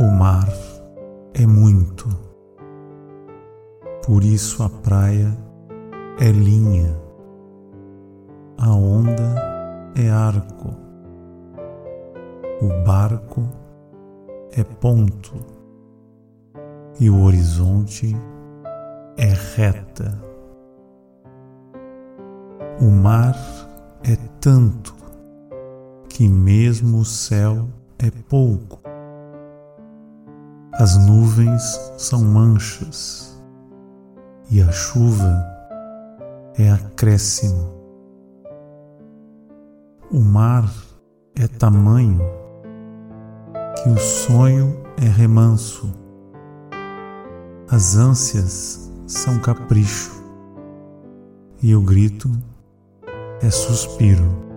O mar é muito, por isso a praia é linha, a onda é arco, o barco é ponto. E o horizonte é reta. O mar é tanto que mesmo o céu é pouco as nuvens são manchas e a chuva é acréscimo. O mar é tamanho que o sonho é remanso. As ânsias são capricho e o grito é suspiro.